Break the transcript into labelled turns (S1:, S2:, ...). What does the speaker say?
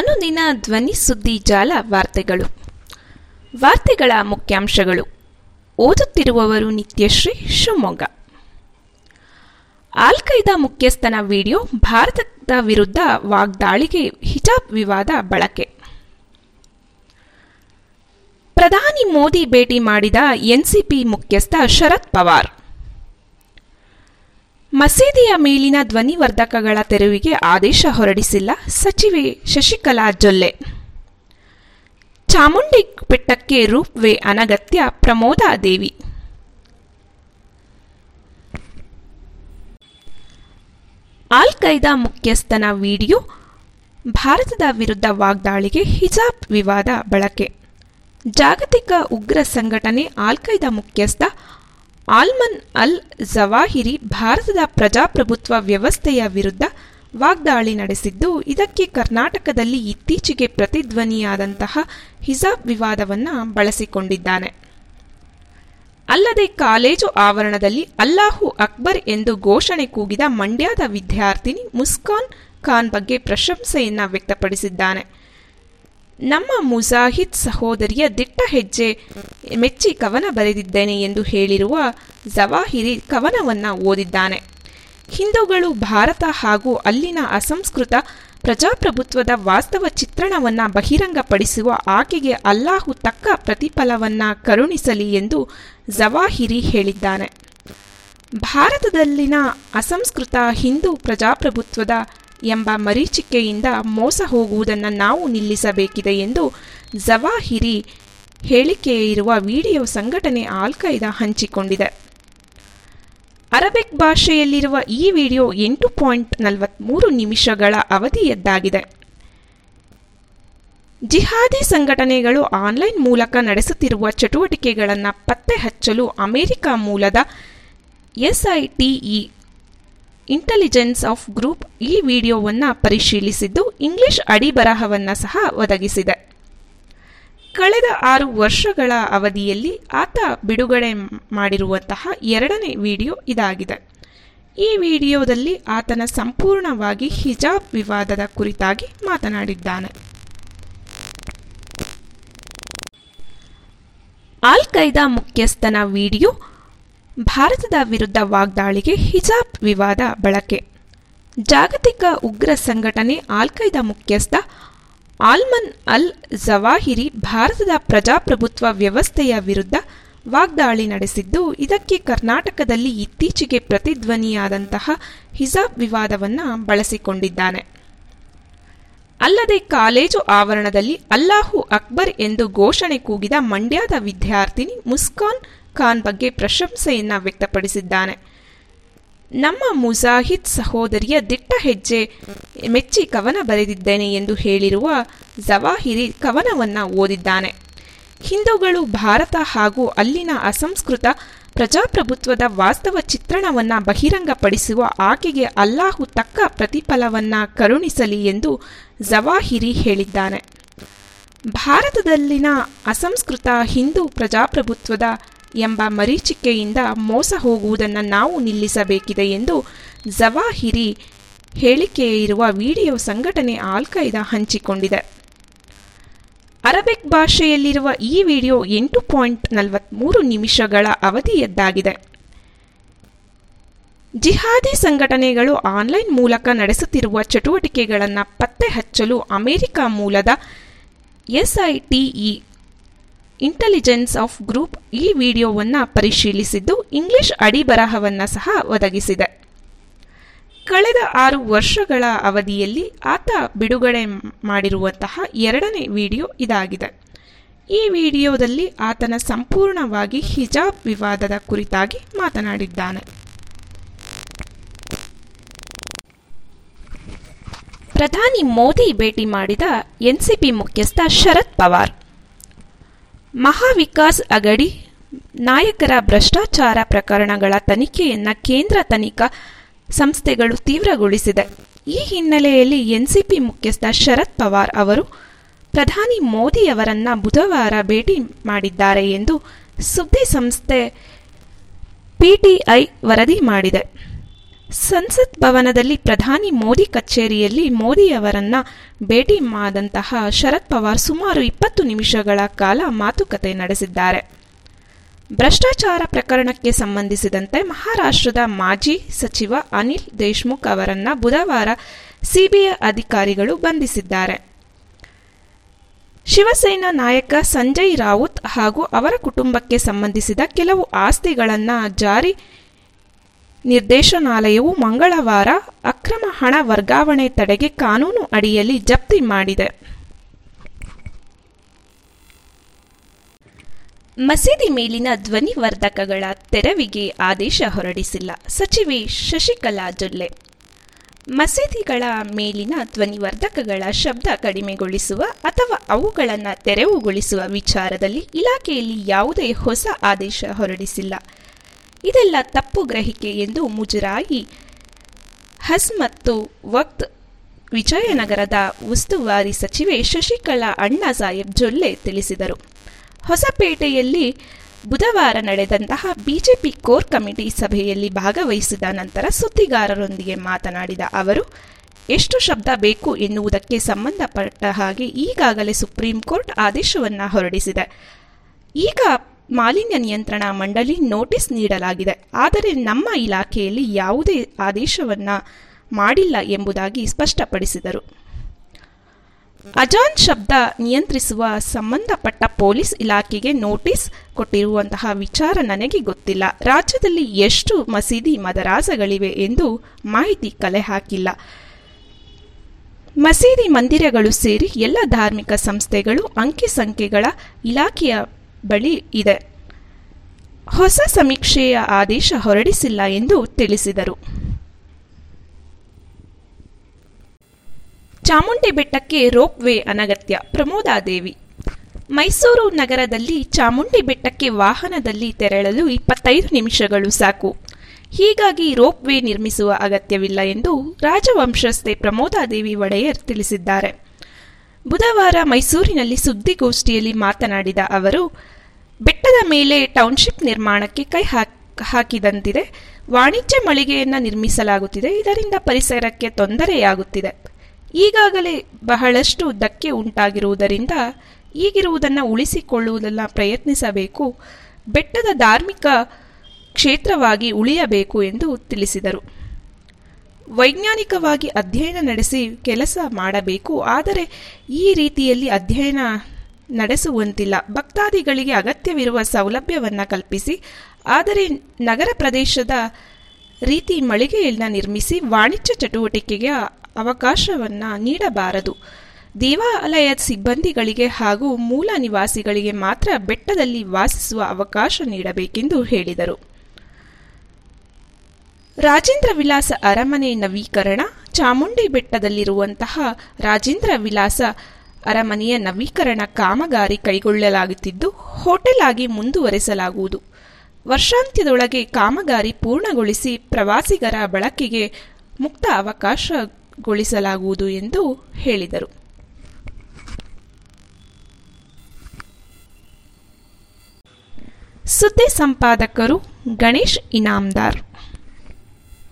S1: ಅನುದಿನ ಧ್ವನಿ ಸುದ್ದಿ ಜಾಲ ವಾರ್ತೆಗಳು. ವಾರ್ತೆಗಳ ಮುಖ್ಯಾಂಶಗಳು. ಓದುತ್ತಿರುವವರು ನಿತ್ಯಶ್ರೀ ಶಿವಮೊಗ್ಗ. ಆಲ್ ಖೈದಾ ಮುಖ್ಯಸ್ಥನ ವಿಡಿಯೋ ಭಾರತದ ವಿರುದ್ಧ ವಾಗ್ದಾಳಿಗೆ ಹಿಜಾಬ್ ವಿವಾದ ಬಳಕೆ. ಪ್ರಧಾನಿ ಮೋದಿ ಭೇಟಿ ಮಾಡಿದ ಎನ್ಸಿಪಿ ಮುಖ್ಯಸ್ಥ ಶರದ್ ಪವಾರ್. ಮಸೀದಿಯ ಮೇಲಿನ ಧ್ವನಿವರ್ಧಕಗಳ ತೆರವಿಗೆ ಆದೇಶ ಹೊರಡಿಸಿಲ್ಲ ಸಚಿವೆ ಶಶಿಕಲಾ ಜೊಲ್ಲೆ. ಚಾಮುಂಡಿ ಬೆಟ್ಟಕ್ಕೆ ರೂಪ್ ವೇ ಅನಗತ್ಯ ಪ್ರಮೋದಾ ದೇವಿ. ಆಲ್ ಖೈದಾ ಮುಖ್ಯಸ್ಥನ ವಿಡಿಯೋ, ಭಾರತದ ವಿರುದ್ಧ ವಾಗ್ದಾಳಿಗೆ ಹಿಜಾಬ್ ವಿವಾದ ಬಳಕೆ. ಜಾಗತಿಕ ಉಗ್ರ ಸಂಘಟನೆ ಆಲ್ ಖೈದಾ ಮುಖ್ಯಸ್ಥ ಆಲ್ಮನ್ ಅಲ್ ಜವಾಹಿರಿ ಭಾರತದ ಪ್ರಜಾಪ್ರಭುತ್ವ ವ್ಯವಸ್ಥೆಯ ವಿರುದ್ಧ ವಾಗ್ದಾಳಿ ನಡೆಸಿದ್ದು, ಇದಕ್ಕೆ ಕರ್ನಾಟಕದಲ್ಲಿ ಇತ್ತೀಚೆಗೆ ಪ್ರತಿಧ್ವನಿಯಾದಂತಹ ಹಿಜಾಬ್ ವಿವಾದವನ್ನು ಬಳಸಿಕೊಂಡಿದ್ದಾನೆ. ಅಲ್ಲದೆ ಕಾಲೇಜು ಆವರಣದಲ್ಲಿ ಅಲ್ಲಾಹು ಅಕ್ಬರ್ ಎಂದು ಘೋಷಣೆ ಕೂಗಿದ ಮಂಡ್ಯದ ವಿದ್ಯಾರ್ಥಿನಿ ಮುಸ್ಕಾನ್ ಖಾನ್ ಬಗ್ಗೆ ಪ್ರಶಂಸೆಯನ್ನ ವ್ಯಕ್ತಪಡಿಸಿದ್ದಾನೆ. ನಮ್ಮ ಮುಜಾಹಿದ್ ಸಹೋದರಿಯ ದಿಟ್ಟ ಹೆಜ್ಜೆ ಮೆಚ್ಚಿ ಕವನ ಬರೆದಿದ್ದೇನೆ ಎಂದು ಹೇಳಿರುವ ಜವಾಹಿರಿ ಕವನವನ್ನ ಓದಿದ್ದಾನೆ. ಹಿಂದೂಗಳು ಭಾರತ ಹಾಗೂ ಅಲ್ಲಿನ ಅಸಂಸ್ಕೃತ ಪ್ರಜಾಪ್ರಭುತ್ವದ ವಾಸ್ತವ ಚಿತ್ರಣವನ್ನ ಬಹಿರಂಗಪಡಿಸುವ ಆಕೆಗೆ ಅಲ್ಲಾಹು ತಕ್ಕ ಪ್ರತಿಫಲವನ್ನ ಕರುಣಿಸಲಿ ಎಂದು ಜವಾಹಿರಿ ಹೇಳಿದ್ದಾನೆ. ಭಾರತದಲ್ಲಿನ ಅಸಂಸ್ಕೃತ ಹಿಂದೂ ಪ್ರಜಾಪ್ರಭುತ್ವದ ಎಂಬ ಮರೀಚಿಕೆಯಿಂದ ಮೋಸ ಹೋಗುವುದನ್ನು ನಾವು ನಿಲ್ಲಿಸಬೇಕಿದೆ ಎಂದು ಜವಾಹಿರಿ ಹೇಳಿಕೆ ಇರುವ ವಿಡಿಯೋ ಸಂಘಟನೆ ಆಲ್ ಖೈದಾ ಹಂಚಿಕೊಂಡಿದೆ. ಅರಬಿಕ್ ಭಾಷೆಯಲ್ಲಿರುವ ಈ ವಿಡಿಯೋ ಎಂಟು ಪಾಯಿಂಟ್ ನಲವತ್ಮೂರು ನಿಮಿಷಗಳ ಅವಧಿಯದ್ದಾಗಿದೆ. ಜಿಹಾದಿ ಸಂಘಟನೆಗಳು ಆನ್ಲೈನ್ ಮೂಲಕ ನಡೆಸುತ್ತಿರುವ ಚಟುವಟಿಕೆಗಳನ್ನು ಪತ್ತೆ ಹಚ್ಚಲು ಅಮೆರಿಕ ಮೂಲದ ಎಸ್ಐಟಿಇ ಇಂಟೆಲಿಜೆನ್ಸ್ ಆಫ್ ಗ್ರೂಪ್ ಈ ವಿಡಿಯೋವನ್ನು ಪರಿಶೀಲಿಸಿದ್ದು ಇಂಗ್ಲಿಷ್ ಅಡಿಬರಹವನ್ನು ಸಹ ಒದಗಿಸಿದೆ. ಕಳೆದ ಆರು ವರ್ಷಗಳ ಅವಧಿಯಲ್ಲಿ ಆತ ಬಿಡುಗಡೆ ಮಾಡಿರುವಂತಹ ಎರಡನೇ ವಿಡಿಯೋ ಇದಾಗಿದೆ. ಈ ವಿಡಿಯೋದಲ್ಲಿ ಆತನ ಸಂಪೂರ್ಣವಾಗಿ ಹಿಜಾಬ್ ವಿವಾದದ ಕುರಿತಾಗಿ ಮಾತನಾಡಿದ್ದಾನೆ. ಆಲ್ ಖೈದಾ ಮುಖ್ಯಸ್ಥನ ವಿಡಿಯೋ ಭಾರತದ ವಿರುದ್ಧ ವಾಗ್ದಾಳಿಗೆ ಹಿಜಾಬ್ ವಿವಾದ ಬಳಕೆ. ಜಾಗತಿಕ ಉಗ್ರ ಸಂಘಟನೆ ಆಲ್ ಖೈದಾ ಮುಖ್ಯಸ್ಥ ಆಲ್ಮನ್ ಅಲ್ ಜವಾಹಿರಿ ಭಾರತದ ಪ್ರಜಾಪ್ರಭುತ್ವ ವ್ಯವಸ್ಥೆಯ ವಿರುದ್ಧ ವಾಗ್ದಾಳಿ ನಡೆಸಿದ್ದು, ಇದಕ್ಕೆ ಕರ್ನಾಟಕದಲ್ಲಿ ಇತ್ತೀಚೆಗೆ ಪ್ರತಿಧ್ವನಿಯಾದಂತಹ ಹಿಜಾಬ್ ವಿವಾದವನ್ನು ಬಳಸಿಕೊಂಡಿದ್ದಾನೆ. ಅಲ್ಲದೆ ಕಾಲೇಜು ಆವರಣದಲ್ಲಿ ಅಲ್ಲಾಹು ಅಕ್ಬರ್ ಎಂದು ಘೋಷಣೆ ಕೂಗಿದ ಮಂಡ್ಯದ ವಿದ್ಯಾರ್ಥಿನಿ ಮುಸ್ಕಾನ್ ಖಾನ್ ಬಗ್ಗೆ ಪ್ರಶಂಸೆಯನ್ನ ವ್ಯಕ್ತಪಡಿಸಿದ್ದಾನೆ. ನಮ್ಮ ಮುಜಾಹಿದ್ ಸಹೋದರಿಯ ದಿಟ್ಟ ಹೆಜ್ಜೆ ಮೆಚ್ಚಿ ಕವನ ಬರೆದಿದ್ದೇನೆ ಎಂದು ಹೇಳಿರುವ ಜವಾಹಿರಿ ಕವನವನ್ನ ಓದಿದ್ದಾನೆ. ಹಿಂದೂಗಳು ಭಾರತ ಹಾಗೂ ಅಲ್ಲಿನ ಅಸಂಸ್ಕೃತ ಪ್ರಜಾಪ್ರಭುತ್ವದ ವಾಸ್ತವ ಚಿತ್ರಣವನ್ನ ಬಹಿರಂಗಪಡಿಸುವ ಆಕೆಗೆ ಅಲ್ಲಾಹು ತಕ್ಕ ಪ್ರತಿಫಲವನ್ನ ಕರುಣಿಸಲಿ ಎಂದು ಜವಾಹಿರಿ ಹೇಳಿದ್ದಾನೆ. ಭಾರತದಲ್ಲಿನ ಅಸಂಸ್ಕೃತ ಹಿಂದೂ ಪ್ರಜಾಪ್ರಭುತ್ವದ ಎಂಬ ಮರೀಚಿಕೆಯಿಂದ ಮೋಸ ಹೋಗುವುದನ್ನು ನಾವು ನಿಲ್ಲಿಸಬೇಕಿದೆ ಎಂದು ಜವಾಹಿರಿ ಹೇಳಿಕೆ ಇರುವ ವಿಡಿಯೋ ಸಂಘಟನೆ ಆಲ್ ಖೈದಾ ಹಂಚಿಕೊಂಡಿದೆ. ಅರಬಿಕ್ ಭಾಷೆಯಲ್ಲಿರುವ ಈ ವಿಡಿಯೋ ಎಂಟು ಪಾಯಿಂಟ್ ನಲವತ್ಮೂರು ನಿಮಿಷಗಳ ಅವಧಿಯದ್ದಾಗಿದೆ. ಜಿಹಾದಿ ಸಂಘಟನೆಗಳು ಆನ್ಲೈನ್ ಮೂಲಕ ನಡೆಸುತ್ತಿರುವ ಚಟುವಟಿಕೆಗಳನ್ನು ಪತ್ತೆ ಹಚ್ಚಲು ಅಮೆರಿಕ ಮೂಲದ ಎಸ್ಐಟಿಇ ಇಂಟೆಲಿಜೆನ್ಸ್ ಆಫ್ ಗ್ರೂಪ್ ಈ ವಿಡಿಯೋವನ್ನು ಪರಿಶೀಲಿಸಿದ್ದು ಇಂಗ್ಲಿಷ್ ಅಡಿಬರಹವನ್ನು ಸಹ ಒದಗಿಸಿದೆ. ಕಳೆದ ಆರು ವರ್ಷಗಳ ಅವಧಿಯಲ್ಲಿ ಆತ ಬಿಡುಗಡೆ ಮಾಡಿರುವಂತಹ ಎರಡನೇ ವಿಡಿಯೋ ಇದಾಗಿದೆ. ಈ ವಿಡಿಯೋದಲ್ಲಿ ಆತನ ಸಂಪೂರ್ಣವಾಗಿ ಹಿಜಾಬ್ ವಿವಾದದ ಕುರಿತಾಗಿ ಮಾತನಾಡಿದ್ದಾನೆ. ಪ್ರಧಾನಿ ಮೋದಿ ಭೇಟಿ ಮಾಡಿದ ಎನ್ಸಿಪಿ ಮುಖ್ಯಸ್ಥ ಶರದ್ ಪವಾರ್. ಮಹಾವಿಕಾಸ್ ಅಗಡಿ ನಾಯಕರ ಭ್ರಷ್ಟಾಚಾರ ಪ್ರಕರಣಗಳ ತನಿಖೆಯನ್ನ ಕೇಂದ್ರ ತನಿಖಾ ಸಂಸ್ಥೆಗಳು ತೀವ್ರಗೊಳಿಸಿದೆ. ಈ ಹಿನ್ನೆಲೆಯಲ್ಲಿ ಎನ್ಸಿಪಿ ಮುಖ್ಯಸ್ಥ ಶರದ್ ಪವಾರ್ ಅವರು ಪ್ರಧಾನಿ ಮೋದಿಯವರನ್ನ ಬುಧವಾರ ಭೇಟಿ ಮಾಡಿದ್ದಾರೆ ಎಂದು ಸುದ್ದಿ ಸಂಸ್ಥೆ ಪಿಟಿಐ ವರದಿ ಮಾಡಿದೆ. ಸಂಸತ್ ಭವನದಲ್ಲಿ ಪ್ರಧಾನಿ ಮೋದಿ ಕಚೇರಿಯಲ್ಲಿ ಮೋದಿ ಅವರನ್ನ ಭೇಟಿ ಮಾಡಿದಂತಹ ಶರದ್ ಪವಾರ್ ಸುಮಾರು ಇಪ್ಪತ್ತು ನಿಮಿಷಗಳ ಕಾಲ ಮಾತುಕತೆ ನಡೆಸಿದ್ದಾರೆ. ಭ್ರಷ್ಟಾಚಾರ ಪ್ರಕರಣಕ್ಕೆ ಸಂಬಂಧಿಸಿದಂತೆ ಮಹಾರಾಷ್ಟ್ರದ ಮಾಜಿ ಸಚಿವ ಅನಿಲ್ ದೇಶ್ಮುಖ್ ಅವರನ್ನ ಬುಧವಾರ ಸಿಬಿಐ ಅಧಿಕಾರಿಗಳು ಬಂಧಿಸಿದ್ದಾರೆ. ಶಿವಸೇನಾ ನಾಯಕ ಸಂಜಯ್ ರಾವುತ್ ಹಾಗೂ ಅವರ ಕುಟುಂಬಕ್ಕೆ ಸಂಬಂಧಿಸಿದ ಕೆಲವು ಆಸ್ತಿಗಳನ್ನು ಜಾರಿ ನಿರ್ದೇಶನಾಲಯವು ಮಂಗಳವಾರ ಅಕ್ರಮ ಹಣ ವರ್ಗಾವಣೆ ತಡೆಗೆ ಕಾನೂನು ಅಡಿಯಲ್ಲಿ ಜಪ್ತಿ ಮಾಡಿದೆ. ಮಸೀದಿ ಮೇಲಿನ ಧ್ವನಿವರ್ಧಕಗಳ ತೆರವಿಗೆ ಆದೇಶ ಹೊರಡಿಸಿಲ್ಲ. ಸಚಿವೆ ಶಶಿಕಲಾ ಜೊಲ್ಲೆ. ಮಸೀದಿಗಳ ಮೇಲಿನ ಧ್ವನಿವರ್ಧಕಗಳ ಶಬ್ದ ಕಡಿಮೆಗೊಳಿಸುವ ಅಥವಾ ಅವುಗಳನ್ನು ತೆರವುಗೊಳಿಸುವ ವಿಚಾರದಲ್ಲಿ ಇಲಾಖೆಯಲ್ಲಿ ಯಾವುದೇ ಹೊಸ ಆದೇಶ ಹೊರಡಿಸಿಲ್ಲ. ಇದೆಲ್ಲ ತಪ್ಪು ಗ್ರಹಿಕೆ ಎಂದು ಮುಜರಾಯಿ ಹಸ್ ಮತ್ತು ವಕ್ತ್ ವಿಜಯನಗರದ ಉಸ್ತುವಾರಿ ಸಚಿವೆ ಶಶಿಕಲಾ ಅಣ್ಣಾ ಸಾಹೇಬ್ ಜೊಲ್ಲೆ ತಿಳಿಸಿದರು. ಹೊಸಪೇಟೆಯಲ್ಲಿ ಬುಧವಾರ ನಡೆದಂತಹ ಬಿಜೆಪಿ ಕೋರ್ ಕಮಿಟಿ ಸಭೆಯಲ್ಲಿ ಭಾಗವಹಿಸಿದ ನಂತರ ಸುದ್ದಿಗಾರರೊಂದಿಗೆ ಮಾತನಾಡಿದ ಅವರು, ಎಷ್ಟು ಶಬ್ದ ಬೇಕು ಎನ್ನುವುದಕ್ಕೆ ಸಂಬಂಧಪಟ್ಟ ಹಾಗೆ ಈಗಾಗಲೇ ಸುಪ್ರೀಂ ಕೋರ್ಟ್ ಆದೇಶವನ್ನು ಹೊರಡಿಸಿದೆ. ಈಗ ಮಾಲಿನ್ಯ ನಿಯಂತ್ರಣ ಮಂಡಳಿ ನೋಟಿಸ್ ನೀಡಲಾಗಿದೆ. ಆದರೆ ನಮ್ಮ ಇಲಾಖೆಯಲ್ಲಿ ಯಾವುದೇ ಆದೇಶವನ್ನ ಮಾಡಿಲ್ಲ ಎಂಬುದಾಗಿ ಸ್ಪಷ್ಟಪಡಿಸಿದರು. ಅಜಾನ್ ಶಬ್ದ ನಿಯಂತ್ರಿಸುವ ಸಂಬಂಧಪಟ್ಟ ಪೊಲೀಸ್ ಇಲಾಖೆಗೆ ನೋಟಿಸ್ ಕೊಟ್ಟಿರುವಂತಹ ವಿಚಾರ ನನಗೆ ಗೊತ್ತಿಲ್ಲ. ರಾಜ್ಯದಲ್ಲಿ ಎಷ್ಟು ಮಸೀದಿ ಮದರಾಸಗಳಿವೆ ಎಂದು ಮಾಹಿತಿ ಕಲೆ ಹಾಕಿಲ್ಲ. ಮಸೀದಿ ಮಂದಿರಗಳು ಸೇರಿ ಎಲ್ಲ ಧಾರ್ಮಿಕ ಸಂಸ್ಥೆಗಳು ಅಂಕಿ ಸಂಖ್ಯೆಗಳ ಇಲಾಖೆಯ ಬಳಿ ಇದೆ. ಹೊಸ ಸಮೀಕ್ಷೆಯ ಆದೇಶ ಹೊರಡಿಸಿಲ್ಲ ಎಂದು ತಿಳಿಸಿದರು. ಚಾಮುಂಡಿ ಬೆಟ್ಟಕ್ಕೆ ರೋಪ್ ವೇ ಅನಗತ್ಯ, ಪ್ರಮೋದಾದೇವಿ. ಮೈಸೂರು ನಗರದಲ್ಲಿ ಚಾಮುಂಡಿ ಬೆಟ್ಟಕ್ಕೆ ವಾಹನದಲ್ಲಿ ತೆರಳಲು ಇಪ್ಪತ್ತೈದು ನಿಮಿಷಗಳು ಸಾಕು. ಹೀಗಾಗಿ ರೋಪ್ ವೇ ನಿರ್ಮಿಸುವ ಅಗತ್ಯವಿಲ್ಲ ಎಂದು ರಾಜವಂಶಸ್ಥೆ ಪ್ರಮೋದಾದೇವಿ ಒಡೆಯರ್ ತಿಳಿಸಿದ್ದಾರೆ. ಬುಧವಾರ ಮೈಸೂರಿನಲ್ಲಿ ಸುದ್ದಿಗೋಷ್ಠಿಯಲ್ಲಿ ಮಾತನಾಡಿದ ಅವರು, ಬೆಟ್ಟದ ಮೇಲೆ ಟೌನ್ಶಿಪ್ ನಿರ್ಮಾಣಕ್ಕೆ ಕೈ ಹಾಕಿದಂತಿದೆ. ವಾಣಿಜ್ಯ ಮಳಿಗೆಯನ್ನು ನಿರ್ಮಿಸಲಾಗುತ್ತಿದೆ. ಇದರಿಂದ ಪರಿಸರಕ್ಕೆ ತೊಂದರೆಯಾಗುತ್ತಿದೆ. ಈಗಾಗಲೇ ಬಹಳಷ್ಟು ಧಕ್ಕೆ ಉಂಟಾಗಿರುವುದರಿಂದ ಈಗಿರುವುದನ್ನು ಉಳಿಸಿಕೊಳ್ಳುವುದನ್ನು ಪ್ರಯತ್ನಿಸಬೇಕು. ಬೆಟ್ಟದ ಧಾರ್ಮಿಕ ಕ್ಷೇತ್ರವಾಗಿ ಉಳಿಯಬೇಕು ಎಂದು ತಿಳಿಸಿದರು. ವೈಜ್ಞಾನಿಕವಾಗಿ ಅಧ್ಯಯನ ನಡೆಸಿ ಕೆಲಸ ಮಾಡಬೇಕು. ಆದರೆ ಈ ರೀತಿಯಲ್ಲಿ ಅಧ್ಯಯನ ನಡೆಸುವಂತಿಲ್ಲ. ಭಕ್ತಾದಿಗಳಿಗೆ ಅಗತ್ಯವಿರುವ ಸೌಲಭ್ಯವನ್ನು ಕಲ್ಪಿಸಿ. ಆದರೆ ನಗರ ಪ್ರದೇಶದ ರೀತಿ ಮಳಿಗೆಯನ್ನು ನಿರ್ಮಿಸಿ ವಾಣಿಜ್ಯ ಚಟುವಟಿಕೆಗೆ ಅವಕಾಶವನ್ನು ನೀಡಬಾರದು. ದೇವಾಲಯದ ಸಿಬ್ಬಂದಿಗಳಿಗೆ ಹಾಗೂ ಮೂಲ ನಿವಾಸಿಗಳಿಗೆ ಮಾತ್ರ ಬೆಟ್ಟದಲ್ಲಿ ವಾಸಿಸುವ ಅವಕಾಶ ನೀಡಬೇಕೆಂದು ಹೇಳಿದರು. ರಾಜೇಂದ್ರ ವಿಲಾಸ ಅರಮನೆ ನವೀಕರಣ, ಚಾಮುಂಡಿ ಬೆಟ್ಟದಲ್ಲಿರುವಂತಹ ರಾಜೇಂದ್ರ ವಿಲಾಸ ಅರಮನೆಯ ನವೀಕರಣ ಕಾಮಗಾರಿ ಕೈಗೊಳ್ಳಲಾಗುತ್ತಿದ್ದು, ಹೋಟೆಲ್ ಆಗಿ ಮುಂದುವರೆಸಲಾಗುವುದು. ವರ್ಷಾಂತ್ಯದೊಳಗೆ ಕಾಮಗಾರಿ ಪೂರ್ಣಗೊಳಿಸಿ ಪ್ರವಾಸಿಗರ ಬಳಕೆಗೆ ಮುಕ್ತ ಅವಕಾಶಗೊಳಿಸಲಾಗುವುದು ಎಂದು ಹೇಳಿದರು. ಸುದ್ದಿ ಸಂಪಾದಕರು ಗಣೇಶ್ ಇನಾಮ್ದಾರ್.